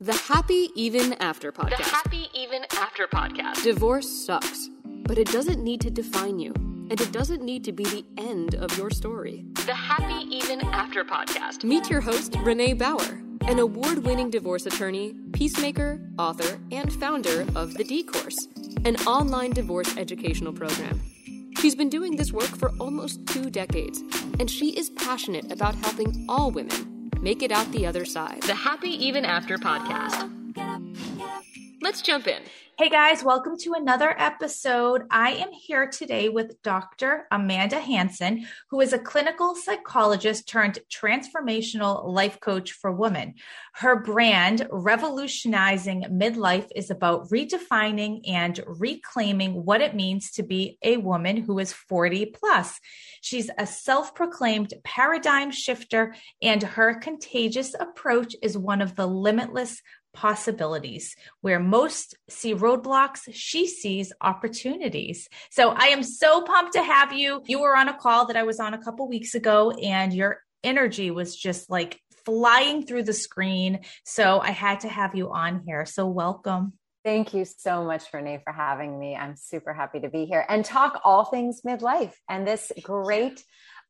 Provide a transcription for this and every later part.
The Happy Even After podcast. The Happy Even After podcast. Divorce sucks, but it doesn't need to define you, and it doesn't need to be the end of your story. The Happy Even After podcast. Meet your host, Renee Bauer, an award winning divorce attorney, peacemaker, author, and founder of The D Course, an online divorce educational program. She's been doing this work for almost two decades, and she is passionate about helping all women make it out the other side. The Happy Even After podcast. Let's jump in. Hey guys, welcome to another episode. I am here today with Dr. Amanda Hanson, who is a clinical psychologist turned transformational life coach for women. Her brand, Revolutionizing Midlife, is about redefining and reclaiming what it means to be a woman who is 40 plus. She's a self proclaimed paradigm shifter, and her contagious approach is one of the limitless possibilities. Where most see roadblocks, she sees opportunities. So I am so pumped to have you. You were on a call that I was on a couple weeks ago, and your energy was just like flying through the screen. So I had to have you on here. So welcome. Thank you so much, Renee, for having me. I'm super happy to be here and talk all things midlife and this great,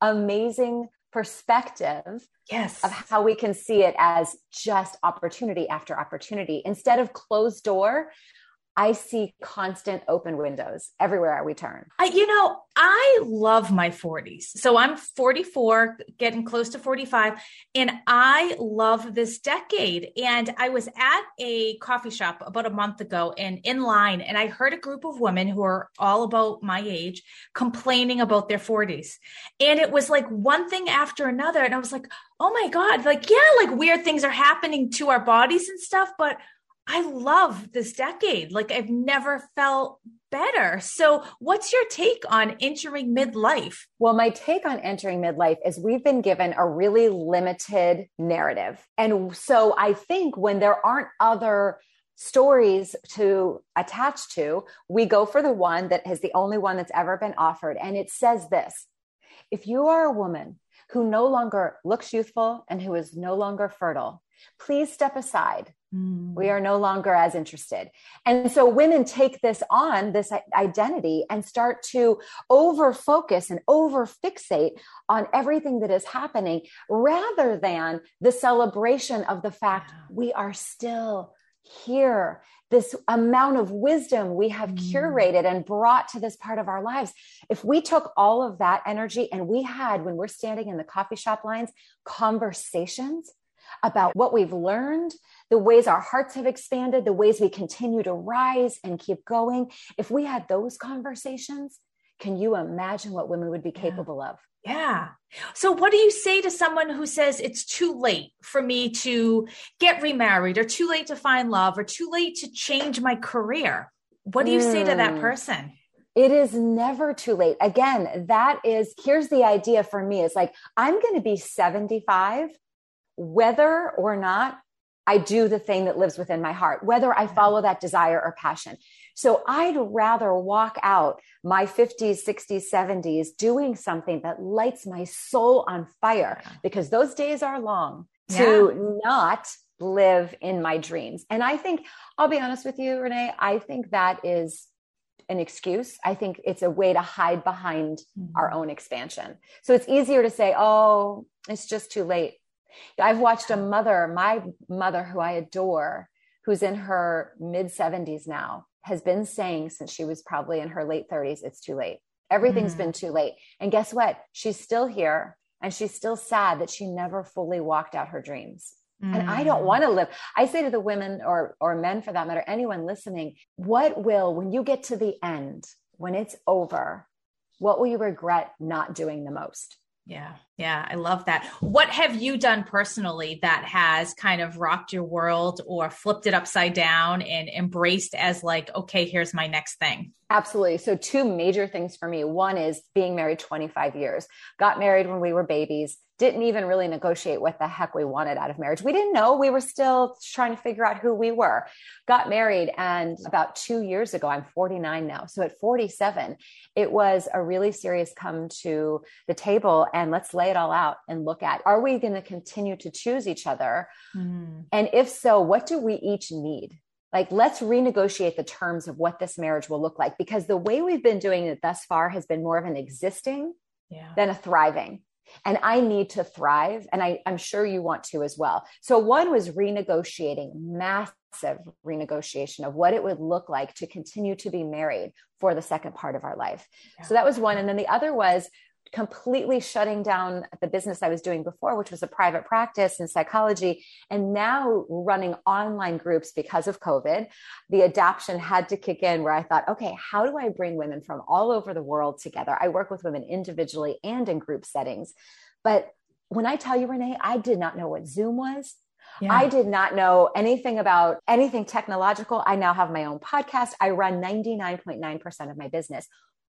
amazing perspective yes. of how we can see it as just opportunity after opportunity instead of closed door I see constant open windows everywhere we turn. I, you know, I love my 40s. So I'm 44, getting close to 45, and I love this decade. And I was at a coffee shop about a month ago and in line, and I heard a group of women who are all about my age complaining about their 40s. And it was like one thing after another. And I was like, oh my God, like, yeah, like weird things are happening to our bodies and stuff, but I love this decade. Like I've never felt better. So, what's your take on entering midlife? Well, my take on entering midlife is we've been given a really limited narrative. And so I think when there aren't other stories to attach to, we go for the one that is the only one that's ever been offered. And it says this if you are a woman who no longer looks youthful and who is no longer fertile, please step aside Mm. We are no longer as interested. And so women take this on, this identity, and start to over focus and over fixate on everything that is happening rather than the celebration of the fact yeah. we are still here. This amount of wisdom we have mm. curated and brought to this part of our lives. If we took all of that energy and we had, when we're standing in the coffee shop lines, conversations about what we've learned, the ways our hearts have expanded, the ways we continue to rise and keep going. If we had those conversations, can you imagine what women would be capable yeah. of? Yeah. So, what do you say to someone who says it's too late for me to get remarried, or too late to find love, or too late to change my career? What do you mm. say to that hmm. person? It is never too late. Again, that is, here's the idea for me is like, I'm going to be 75, whether or not I do the thing that lives within my heart, whether I follow that desire or passion. So I'd rather walk out my 50s, 60s, 70s doing something that lights my soul on fire because those days are long to not live in my dreams. And I think, I'll be honest with you, Renee, I think that is an excuse. I think it's a way to hide behind mm-hmm. our own expansion. So it's easier to say, oh, it's just too late. I've watched a mother, my mother, who I adore, who's in her mid 70s now, has been saying since she was probably in her late 30s, it's too late. Everything's mm. been too late. And guess what? She's still here and she's still sad that she never fully walked out her dreams. Mm. And I don't mm. want to live. I say to the women or or men for that matter, anyone listening, what will when you get to the end, when it's over, what will you regret not doing the most? Yeah. Yeah. I love that. What have you done personally that has kind of rocked your world or flipped it upside down and embraced as like, okay, here's my next thing? Absolutely. So, two major things for me. One is being married 25 years, got married when we were babies, didn't even really negotiate what the heck we wanted out of marriage. We didn't know. We were still trying to figure out who we were. Got married, and about two years ago, I'm 49 now. So at 47, it was a really serious come to the table and let's lay lay it all out and look at are we going to continue to choose each other? Mm. And if so, what do we each need? Like, let's renegotiate the terms of what this marriage will look like because the way we've been doing it thus far has been more of an existing Yeah. than a thriving. And I need to thrive. And I, I'm sure you want to as well. So, one was renegotiating, massive renegotiation of what it would look like to continue to be married for the second part of our life. Yeah. So, that was one. And then the other was completely shutting down the business I was doing before, which was a private practice in psychology, and now running online groups because of COVID. The adaption had to kick in where I thought, okay, how do I bring women from all over the world together? I work with women individually and in group settings. But when I tell you, Renee, I did not know what Zoom was. Yeah. I did not know anything about anything technological. I now have my own podcast. I run 99.9% of my business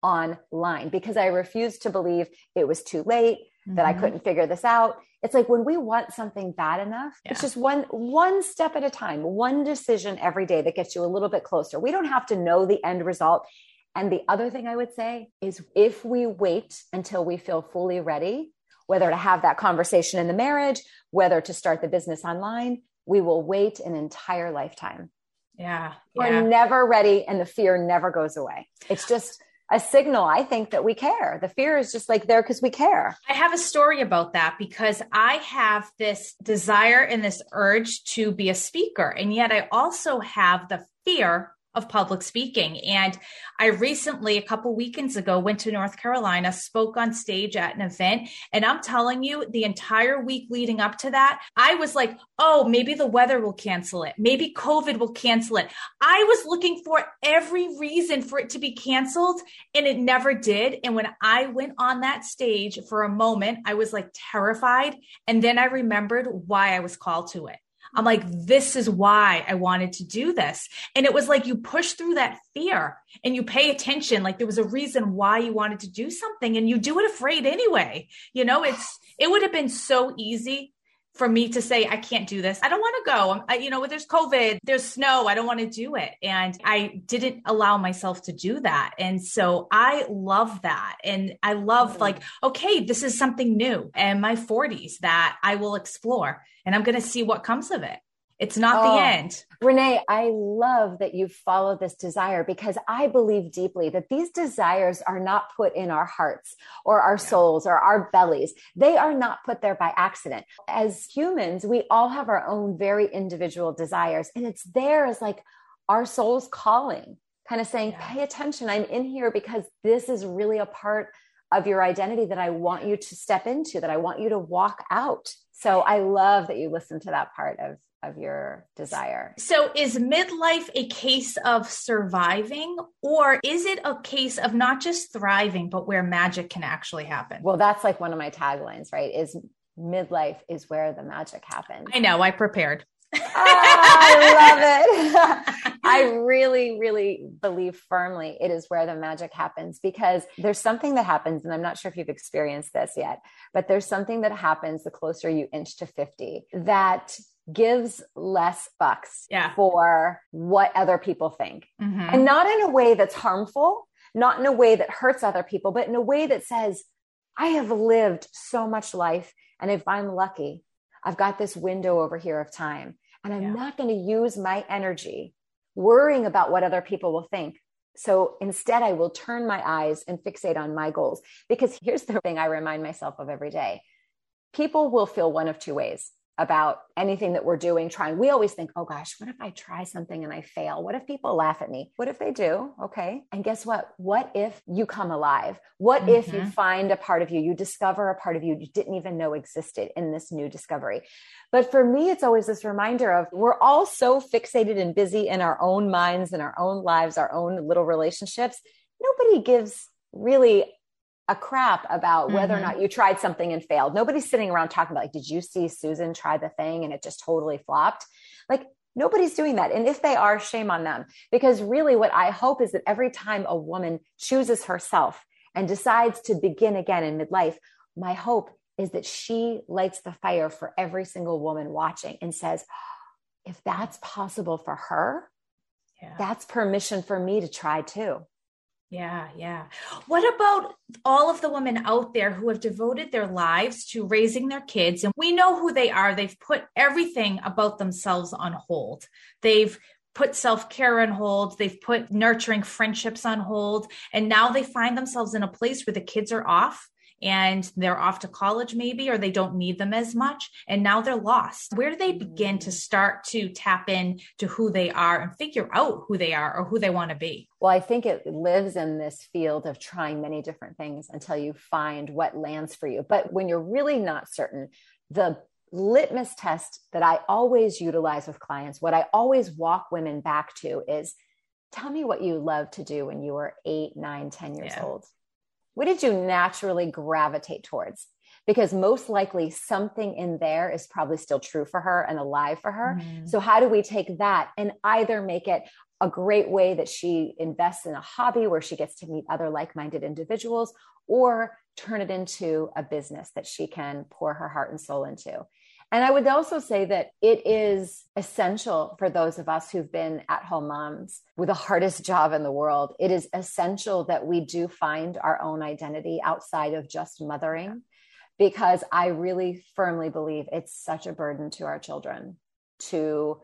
online because I refused to believe it was too late, that I Mhm. couldn't figure this out. It's like when we want something bad enough, it's just one one step at a time, one decision every day that gets you a little bit closer. We don't have to know the end result. And the other thing I would say is if we wait until we feel fully ready, whether to have that conversation in the marriage, whether to start the business online, we will wait an entire lifetime. Yeah. We're Yeah. never ready and the fear never goes away. It's just a signal, I think, that we care. The fear is just like there because we care. I have a story about that because I have this desire and this urge to be a speaker. And yet I also have the fear of public speaking. And I recently, a couple weekends ago, went to North Carolina, spoke on stage at an event. And I'm telling you, the entire week leading up to that, I was like, oh, maybe the weather will cancel it. Maybe COVID will cancel it. I was looking for every reason for it to be canceled and it never did. And when I went on that stage for a moment, I was like terrified. And then I remembered why I was called to it. I'm like, this is why I wanted to do this. And it was like you push through that fear and you pay attention. Like there was a reason why you wanted to do something and you do it afraid anyway. You know, it's, it would have been so easy for me to say, I can't do this. I don't want to go. I'm, you know, there's COVID, there's snow. I don't want to do it. And I didn't allow myself to do that. And so I love that. And I love Mhm. like, okay, this is something new in my 40s that I will explore and I'm going to see what comes of it. It's not Oh. the end. Renee, I love that you follow this desire because I believe deeply that these desires are not put in our hearts or our souls or our bellies. They are not put there by accident. As humans, we all have our own very individual desires, and it's there as like our soul's calling, kind of saying, Yeah. pay attention. I'm in here because this is really a part of your identity that I want you to step into, that I want you to walk out. So I love that you listen to that part of, of your desire. So, is midlife a case of surviving, or is it a case of not just thriving, but where magic can actually happen? Well, that's like one of my taglines, right? Is midlife is where the magic happens. I know, I prepared. Ah, I love it. I really, really believe firmly it is where the magic happens because there's something that happens, and I'm not sure if you've experienced this yet, but there's something that happens the closer you inch to 50 that gives less bucks Yeah. for what other people think. Mhm. And not in a way that's harmful, not in a way that hurts other people, but in a way that says, I have lived so much life. And if I'm lucky, I've got this window over here of time. And I'm Yeah. not going to use my energy worrying about what other people will think. So instead, I will turn my eyes and fixate on my goals. Because here's the thing I remind myself of every day people will feel one of two ways about anything that we're doing, trying. We always think, oh gosh, what if I try something and I fail? What if people laugh at me? What if they do? Okay. And guess what? What if you come alive? What if you Mhm. find a part of you, you discover a part of you you didn't even know existed in this new discovery? But for me, it's always this reminder of we're all so fixated and busy in our own minds and our own lives, our own little relationships. Nobody gives really a crap about whether or Mhm. not you tried something and failed. Nobody's sitting around talking about like, did you see Susan try the thing and it just totally flopped? Like nobody's doing that. And if they are, shame on them. Because really what I hope is that every time a woman chooses herself and decides to begin again in midlife, my hope is that she lights the fire for every single woman watching and says, if that's possible for her, Yeah. that's permission for me to try too. Yeah, yeah. What about all of the women out there who have devoted their lives to raising their kids? And we know who they are. They've put everything about themselves on hold. They've put self care on hold. They've put nurturing friendships on hold. And now they find themselves in a place where the kids are off and they're off to college maybe or they don't need them as much and now they're lost. Where do they begin to mm. start to tap in to who they are and figure out who they are or who they want to be? Well i think it lives in this field of trying many different things until you find what lands for you. But when you're really not certain the litmus test that i always utilize with clients what i always walk women back to is tell me what you loved to do when you were eight nine ten years yeah. old what did you naturally gravitate towards? Because most likely something in there is probably still true for her and alive for her. Mm. So, how do we take that and either make it a great way that she invests in a hobby where she gets to meet other like minded individuals, or turn it into a business that she can pour her heart and soul into? And I would also say that it is essential for those of us who've been at home moms with the hardest job in the world. It is essential that we do find our own identity outside of just mothering, because I really firmly believe it's such a burden to our children to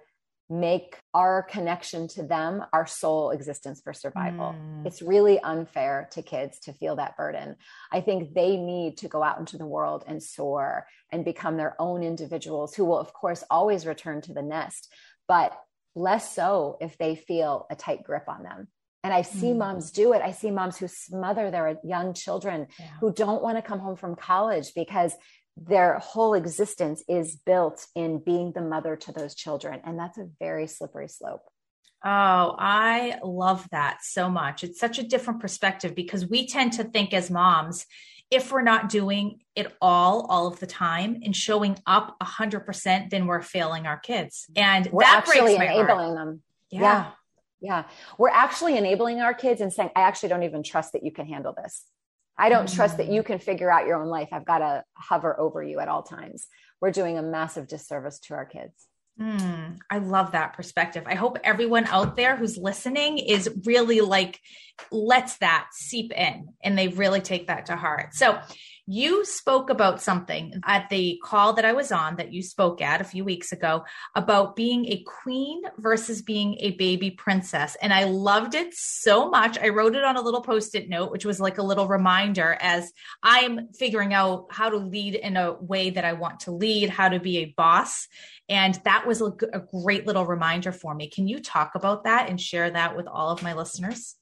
make our connection to them our sole existence for survival. Mm. It's really unfair to kids to feel that burden. I think they need to go out into the world and soar and become their own individuals who will, of course, always return to the nest, but less so if they feel a tight grip on them. And I see mm. moms do it. I see moms who smother their young children yeah. who don't want to come home from college because their whole existence is built in being the mother to those children. And that's a very slippery slope. Oh, I love that so much. It's such a different perspective because we tend to think as moms, if we're not doing it all, all of the time and showing up 100%, then we're failing our kids. And we're actually enabling them. Yeah. yeah. Yeah. We're actually enabling our kids and saying, I actually don't even trust that you can handle this. I don't mm. trust that you can figure out your own life. I've got to hover over you at all times. We're doing a massive disservice to our kids. Mm, I love that perspective. I hope everyone out there who's listening is really like, lets that seep in and they really take that to heart. So, you spoke about something at the call that I was on that you spoke at a few weeks ago about being a queen versus being a baby princess. And I loved it so much. I wrote it on a little post it note, which was like a little reminder as I'm figuring out how to lead in a way that I want to lead, how to be a boss. And that was a, a great little reminder for me. Can you talk about that and share that with all of my listeners?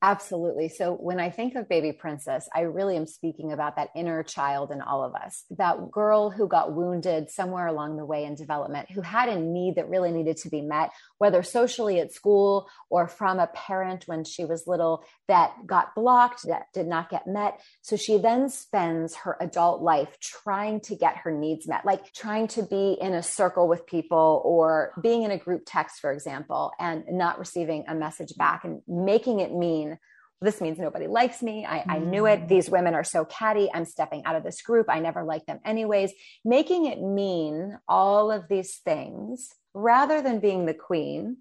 Absolutely. So when I think of baby princess, I really am speaking about that inner child in all of us, that girl who got wounded somewhere along the way in development, who had a need that really needed to be met, whether socially at school or from a parent when she was little that got blocked, that did not get met. So she then spends her adult life trying to get her needs met, like trying to be in a circle with people or being in a group text, for example, and not receiving a message back and making it mean this means nobody likes me. I, I, knew it. Mm. These women are so catty. I'm stepping out of this group. I never liked them anyways. Making it mean all of these things rather than being the queen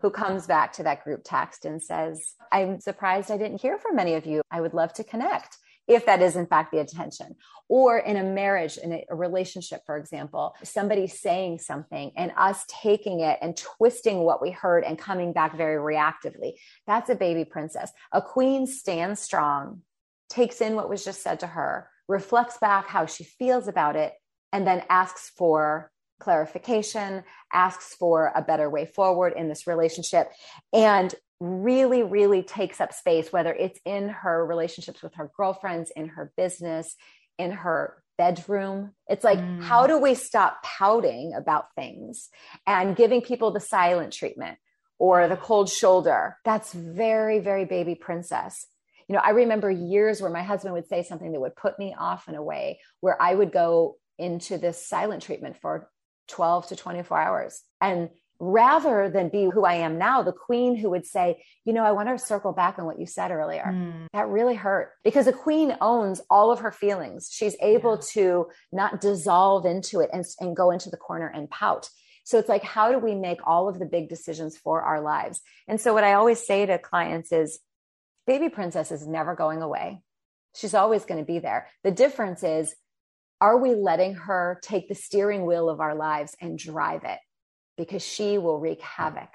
who comes back to that group text and says, I'm surprised I didn't hear from many of you. I would love to connect if that is in fact the intention. Or in a marriage, in a, relationship, for example, somebody saying something and us taking it and twisting what we heard and coming back very reactively. That's a baby princess. A queen stands strong, takes in what was just said to her, reflects back how she feels about it, and then asks for clarification, asks for a better way forward in this relationship. And really, really takes up space, whether it's in her relationships with her girlfriends, in her business, in her bedroom. It's like, mm. how do we stop pouting about things and giving people the silent treatment or the cold shoulder? That's very, very baby princess. You know, I remember years where my husband would say something that would put me off in a way where I would go into this silent treatment for 12 to 24 hours. And rather than be who I am now, the queen who would say, you know, I want to circle back on what you said earlier. Mm. That really hurt because a queen owns all of her feelings. She's able yeah. to not dissolve into it and, and go into the corner and pout. So it's like, how do we make all of the big decisions for our lives? And so what I always say to clients is, baby princess is never going away. She's always going to be there. The difference is, are we letting her take the steering wheel of our lives and drive it? Because she will wreak hmm. havoc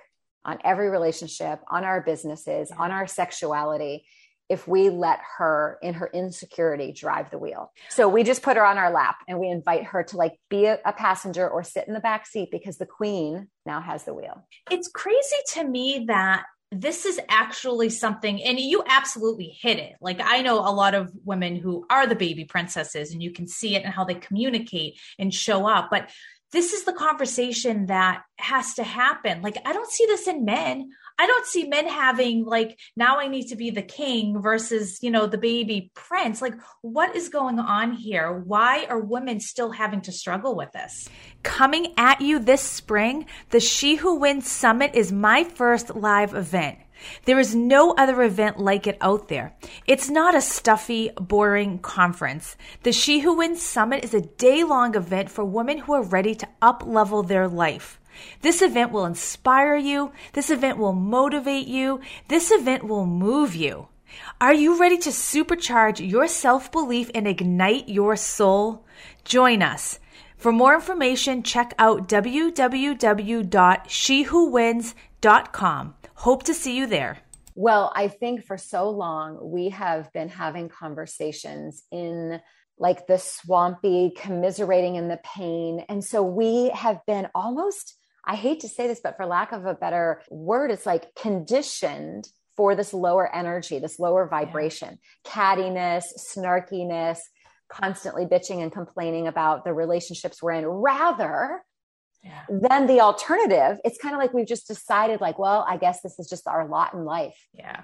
on every relationship, on our businesses, on our sexuality if we let her in her insecurity drive the wheel. So we just put her on our lap and we invite her to like be a, a, passenger or sit in the back seat because the queen now has the wheel. It's crazy to me that this is actually something and you absolutely hit it like i know a lot of women who are the baby princesses and you can see it and how they communicate and show up but this is the conversation that has to happen like i don't see this in men I don't see men having like, now I need to be the king versus, you know, the baby prince. Like, what is going on here? Why are women still having to struggle with this? Coming at you this spring, the She Who Wins Summit is my first live event. There is no other event like it out there. It's not a stuffy, boring conference. The She Who Wins Summit is a day long event for women who are ready to up level their life. This event will inspire you. This event will motivate you. This event will move you. Are you ready to supercharge your self belief and ignite your soul? Join us. For more information, check out www.shewhowins.com. Hope to see you there. Well, I think for so long we have been having conversations in like the swampy, commiserating in the pain. And so we have been almost I hate to say this, but for lack of a better word, it's like conditioned for this lower energy, this lower vibration, yeah. cattiness, snarkiness, constantly bitching and complaining about the relationships we're in rather yeah. than the alternative. It's kind of like we've just decided, like, well, I guess this is just our lot in life. Yeah.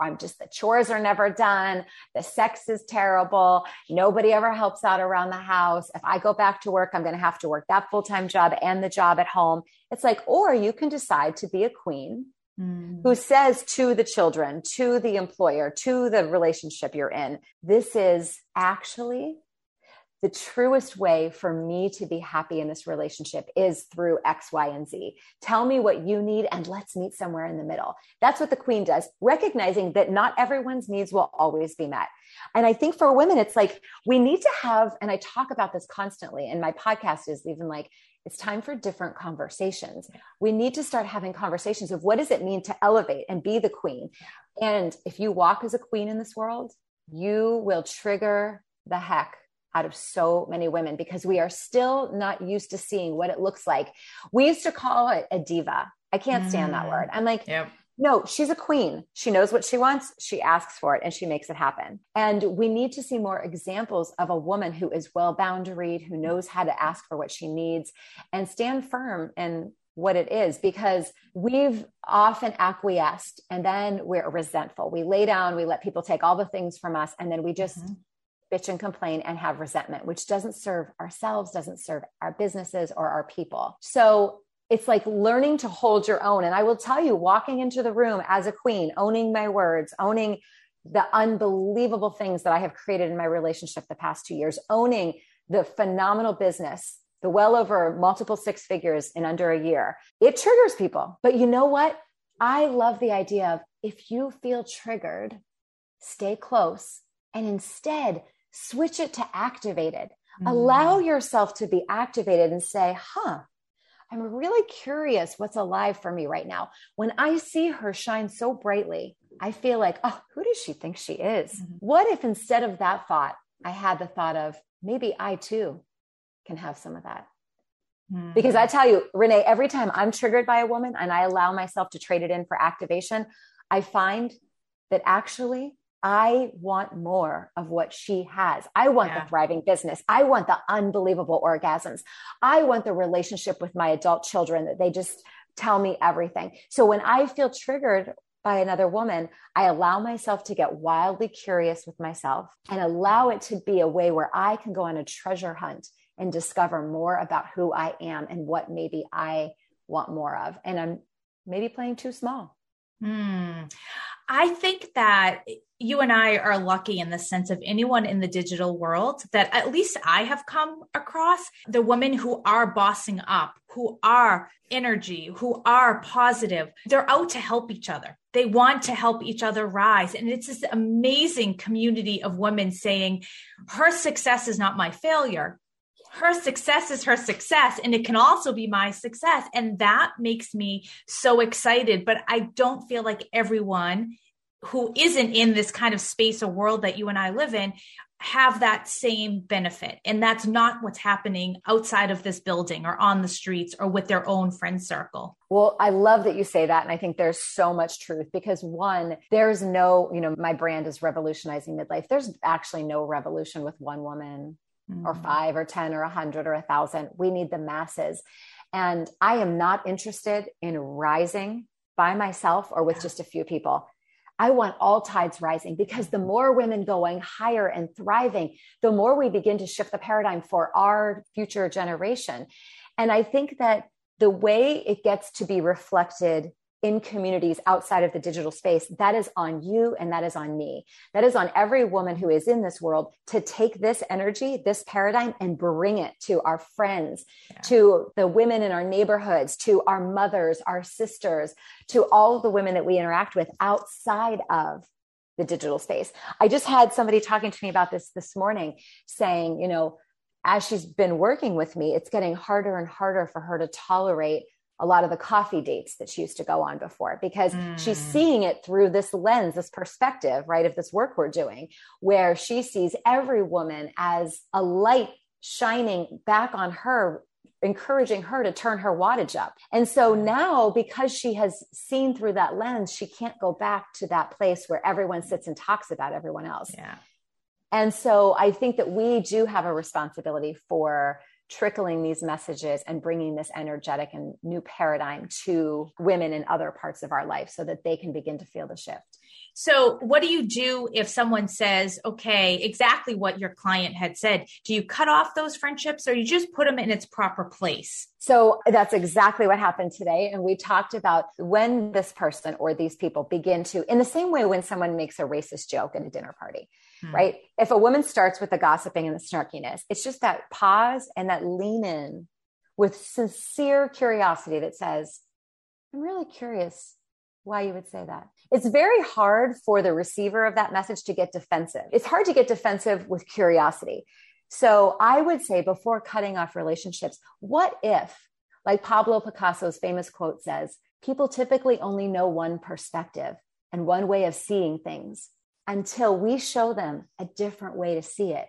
I'm just, the chores are never done. The sex is terrible. Nobody ever helps out around the house. If I go back to work, I'm going to have to work that full time job and the job at home. It's like, or you can decide to be a queen mm. who says to the children, to the employer, to the relationship you're in, this is actually the truest way for me to be happy in this relationship is through X, Y, and Z. Tell me what you need and let's meet somewhere in the middle. That's what the queen does, recognizing that not everyone's needs will always be met. And I think for women, it's like we need to have, and I talk about this constantly, and my podcast is even like, it's time for different conversations. We need to start having conversations of what does it mean to elevate and be the queen. And if you walk as a queen in this world, you will trigger the heck out of so many women because we are still not used to seeing what it looks like. We used to call it a diva. I can't stand that word. I'm like, yep. no, she's a queen. She knows what she wants. She asks for it and she makes it happen. And we need to see more examples of a woman who is well boundaried, who knows how to ask for what she needs and stand firm in what it is because we've often acquiesced and then we're resentful. We lay down, we let people take all the things from us, and then we just mm-hmm bitch and complain and have resentment, which doesn't serve ourselves, doesn't serve our businesses or our people. So it's like learning to hold your own. And I will tell you, walking into the room as a queen, owning my words, owning the unbelievable things that I have created in my relationship the past two years, owning the phenomenal business, the well over multiple six figures in under a year, it triggers people. But you know what? I love the idea of if you feel triggered, stay close and instead switch it to activated. Mm-hmm. Allow yourself to be activated and say, huh, I'm really curious what's alive for me right now. When I see her shine so brightly, I feel like, oh, who does she think she is? Mm-hmm. What if instead of that thought, I had the thought of maybe I too can have some of that? Mm-hmm. Because I tell you, Renee, every time I'm triggered by a woman and I allow myself to trade it in for activation, I find that actually I want more of what she has. I want yeah. the thriving business. I want the unbelievable orgasms. I want the relationship with my adult children that they just tell me everything. So when I feel triggered by another woman, I allow myself to get wildly curious with myself and allow it to be a way where I can go on a treasure hunt and discover more about who I am and what maybe I want more of. And I'm maybe playing too small. Hmm. I think that you and I are lucky in the sense of anyone in the digital world that at least I have come across the women who are bossing up, who are energy, who are positive. They're out to help each other. They want to help each other rise. And it's this amazing community of women saying, her success is not my failure her success is her success and it can also be my success and that makes me so excited but i don't feel like everyone who isn't in this kind of space or world that you and I live in have that same benefit. And that's not what's happening outside of this building or on the streets or with their own friend circle. Well, I love that you say that. And I think there's so much truth because one, there's no, you know, my brand is revolutionizing midlife. There's actually no revolution with one woman mm-hmm. or five or 10 or a hundred or a thousand. We need the masses. And I am not interested in rising by myself or with just a few people. I want all tides rising because the more women going higher and thriving, the more we begin to shift the paradigm for our future generation. And I think that the way it gets to be reflected in communities outside of the digital space, that is on you and that is on me. That is on every woman who is in this world to take this energy, this paradigm, and bring it to our friends, yeah. to the women in our neighborhoods, to our mothers, our sisters, to all the women that we interact with outside of the digital space. I just had somebody talking to me about this this morning saying, you know, as she's been working with me, it's getting harder and harder for her to tolerate a lot of the coffee dates that she used to go on before because mm. she's seeing it through this lens, this perspective, right, of this work we're doing, where she sees every woman as a light shining back on her encouraging her to turn her wattage up. And so now, because she has seen through that lens, she can't go back to that place where everyone sits and talks about everyone else. Yeah. And so I think that we do have a responsibility for trickling these messages and bringing this energetic and new paradigm to women in other parts of our life so that they can begin to feel the shift. So, what do you do if someone says, okay, exactly what your client had said? Do you cut off those friendships or you just put them in its proper place? So, that's exactly what happened today. And we talked about when this person or these people begin to, in the same way when someone makes a racist joke at a dinner party, hmm. right? If a woman starts with the gossiping and the snarkiness, it's just that pause and that lean in with sincere curiosity that says, I'm really curious why you would say that. It's very hard for the receiver of that message to get defensive. It's hard to get defensive with curiosity. So I would say before cutting off relationships, what if, like Pablo Picasso's famous quote says, people typically only know one perspective and one way of seeing things until we show them a different way to see it.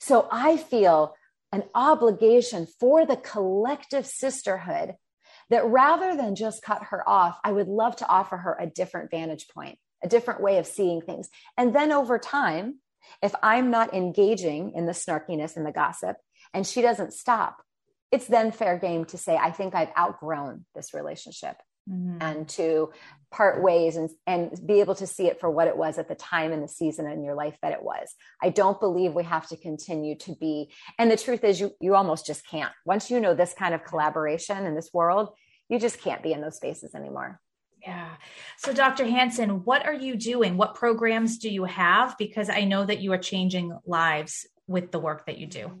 So I feel an obligation for the collective sisterhood that rather than just cut her off, I would love to offer her a different vantage point, a different way of seeing things. And then over time, if I'm not engaging in the snarkiness and the gossip and she doesn't stop, it's then fair game to say, I think I've outgrown this relationship. Mm-hmm. and to part ways and, and be able to see it for what it was at the time and the season in your life that it was. I don't believe we have to continue to be. And the truth is, you, you almost just can't. Once you know this kind of collaboration in this world, you just can't be in those spaces anymore. Yeah. So, Dr. Hanson, what are you doing? What programs do you have? Because I know that you are changing lives with the work that you do.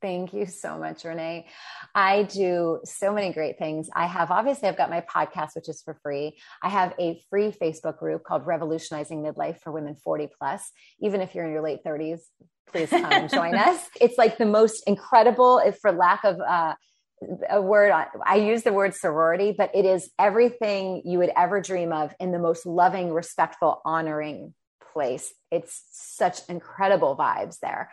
Thank you so much, Renee. I do so many great things. I have obviously I've got my podcast, which is for free. I have a free Facebook group called Revolutionizing Midlife for Women 40 plus. Even if you're in your late 30s, please come join us. It's like the most incredible, if for lack of uh, a word i use the word sorority but it is everything you would ever dream of in the most loving respectful honoring place it's such incredible vibes there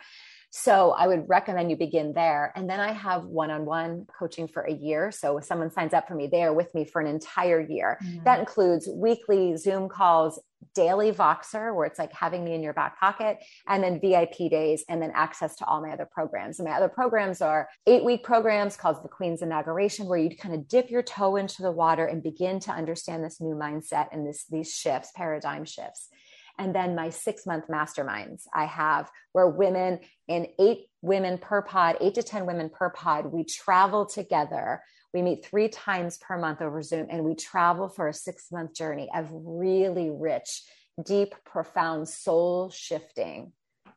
so I would recommend you begin there. And then I have one on one coaching for a year. So if someone signs up for me, they are with me for an entire year. Mm-hmm. That includes weekly Zoom calls, daily Voxer, where it's like having me in your back pocket, and then VIP days, and then access to all my other programs. And my other programs are eight week programs called the Queen's Inauguration, where you kind of dip your toe into the water and begin to understand this new mindset and this, these shifts, paradigm shifts and then my six month masterminds I have where women in eight women per pod, eight to 10 women per pod, we travel together. We meet three times per month over Zoom and we travel for a six month journey of really rich, deep, profound soul shifting,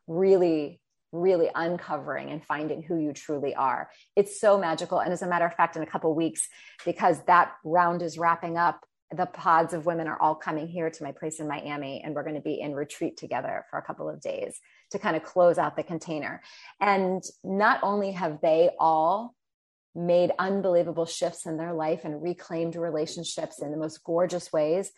really really uncovering and finding who you truly are. It's so magical. And as a matter of fact, in a couple weeks, because that round is wrapping up, the pods of women are all coming here to my place in Miami, and we're going to be in retreat together for a couple of days to kind of close out the container. And not only have they all made unbelievable shifts in their life and reclaimed relationships in the most gorgeous ways,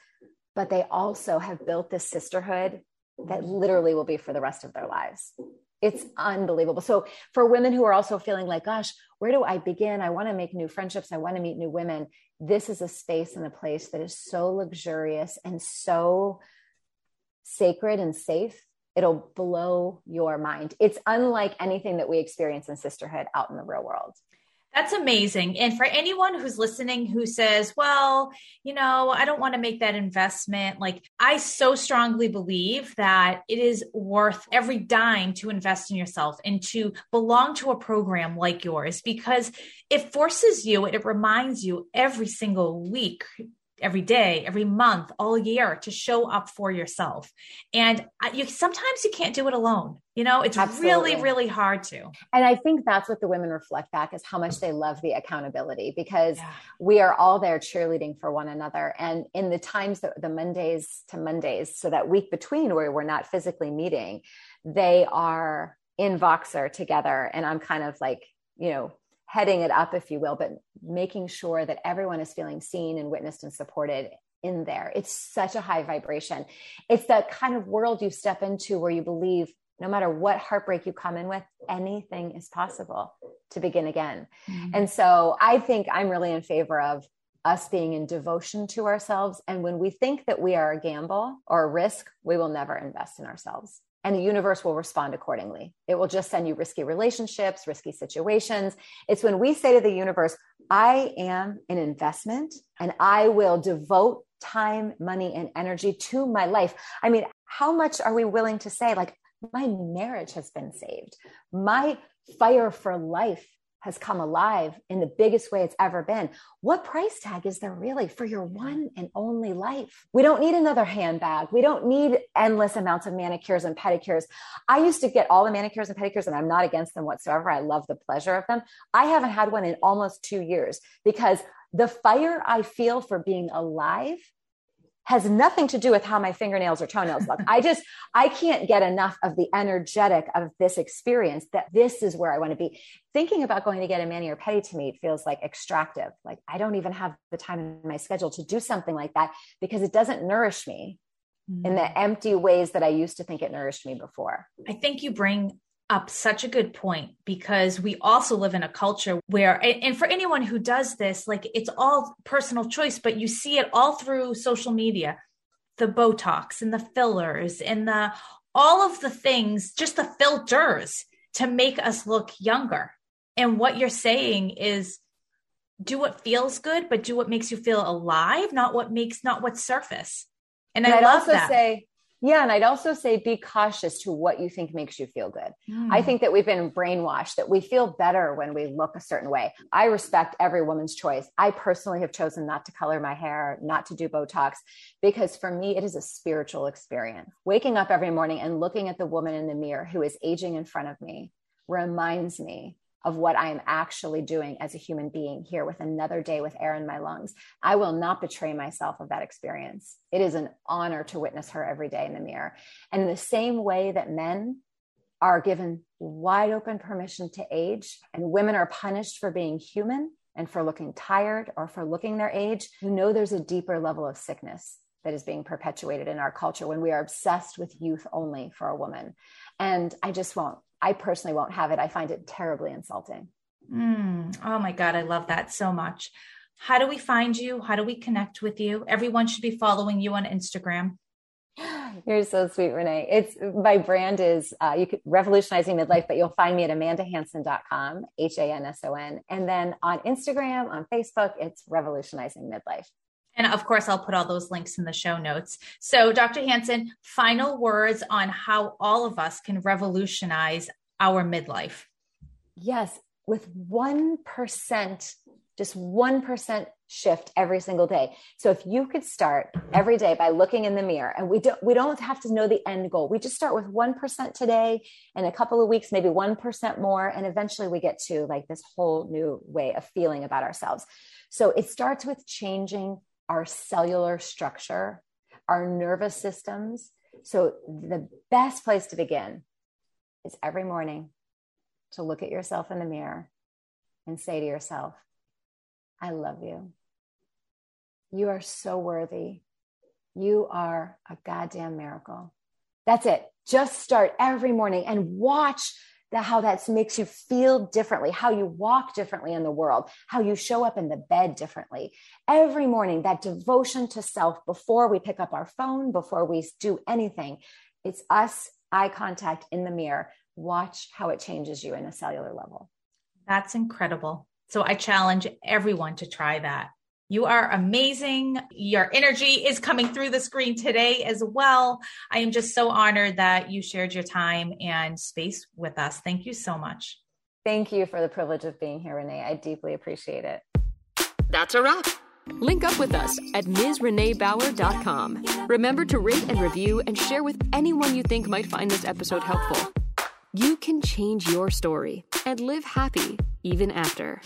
but they also have built this sisterhood that literally will be for the rest of their lives. It's unbelievable. So, for women who are also feeling like, gosh, where do I begin? I want to make new friendships. I want to meet new women this is a space and a place that is so luxurious and so sacred and safe it'll blow your mind it's unlike anything that we experience in sisterhood out in the real world that's amazing. And for anyone who's listening who says, well, you know, I don't want to make that investment, like I so strongly believe that it is worth every dime to invest in yourself and to belong to a program like yours because it forces you, and it reminds you every single week every day, every month, all year to show up for yourself. And you sometimes you can't do it alone. You know, it's Absolutely. really, really hard to. And I think that's what the women reflect back is how much they love the accountability because yeah. we are all there cheerleading for one another. And in the times that the Mondays to Mondays, so that week between where we're not physically meeting, they are in Voxer together. And I'm kind of like, you know, heading it up, if you will, but making sure that everyone is feeling seen and witnessed and supported in there. It's such a high vibration. It's that kind of world you step into where you believe no matter what heartbreak you come in with, anything is possible to begin again. Mm-hmm. And so I think I'm really in favor of us being in devotion to ourselves. And when we think that we are a gamble or a risk, we will never invest in ourselves and the universe will respond accordingly. It will just send you risky relationships, risky situations. It's when we say to the universe, I am an investment and I will devote time, money, and energy to my life. I mean, how much are we willing to say, like, my marriage has been saved? My fire for life has come alive in the biggest way it's ever been. What price tag is there really for your mm-hmm. one and only life? We don't need another handbag. We don't need endless amounts of manicures and pedicures. I used to get all the manicures and pedicures, and I'm not against them whatsoever. I love the pleasure of them. I haven't had one in almost two years because the fire I feel for being alive has nothing to do with how my fingernails or toenails look. I just, I can't get enough of the energetic of this experience that this is where I want to be. Thinking about going to get a mani or pedi to me feels like extractive. Like I don't even have the time in my schedule to do something like that because it doesn't nourish me mm-hmm. in the mm. empty ways that I used to think it nourished me before. I think you bring up such a good point because we also live in a culture where and for anyone who does this like it's all personal choice but you see it all through social media. The botox and the fillers and the all of the things just the filters to make us look younger. And what you're saying is do what feels good but do what makes you feel alive not what makes not what surface. And, and I love also that. say yeah. And I'd also say be cautious to what you think makes you feel good. Mm. I think that we've been brainwashed that we feel better when we look a certain way. I respect every woman's choice. I personally have chosen not to color my hair, not to do Botox, because for me, it is a spiritual experience. Waking up every morning and looking at the woman in the mirror who is aging in front of me reminds me of what I am actually doing as a human being here with another day with air in my lungs. I will not betray myself of that experience. It is an honor to witness her every day in the mirror. And in the same way that men are given wide open permission to age and women are punished for being human and for looking tired or for looking their age, you know there's a deeper level of sickness that is being perpetuated in our culture when we are obsessed with youth only for a woman. And I just won't I personally won't have it. I find it terribly insulting. Mm, oh my God, I love that so much. How do we find you? How do we connect with you? Everyone should be following you on Instagram. You're so sweet, Renee. It's my brand is uh, you could revolutionizing midlife, but you'll find me at amandahanson.com, H A N S O N. And then on Instagram, on Facebook, it's revolutionizing midlife. And of course, I'll put all those links in the show notes. So, Dr. Hanson, final words on how all of us can revolutionize our midlife. Yes, with 1% just 1% shift every single day. So if you could start every day by looking in the mirror and we don't we don't have to know the end goal. We just start with 1% today and a couple of weeks maybe 1% more and eventually we get to like this whole new way of feeling about ourselves. So it starts with changing our cellular structure, our nervous systems. So the best place to begin is every morning to look at yourself in the mirror and say to yourself, I love you. You are so worthy. You are a goddamn miracle. That's it. Just start every morning and watch the, how that makes you feel differently, how you walk differently in the world, how you show up in the bed differently. Every morning, that devotion to self before we pick up our phone, before we do anything, it's us, eye contact in the mirror. Watch how it changes you in a cellular level. That's incredible. So I challenge everyone to try that. You are amazing. Your energy is coming through the screen today as well. I am just so honored that you shared your time and space with us. Thank you so much. Thank you for the privilege of being here, Renee. I deeply appreciate it. That's a wrap. Link up with us at MsReneeBauer.com. Remember to rate and review and share with anyone you think might find this episode helpful. You can change your story and live happy even after.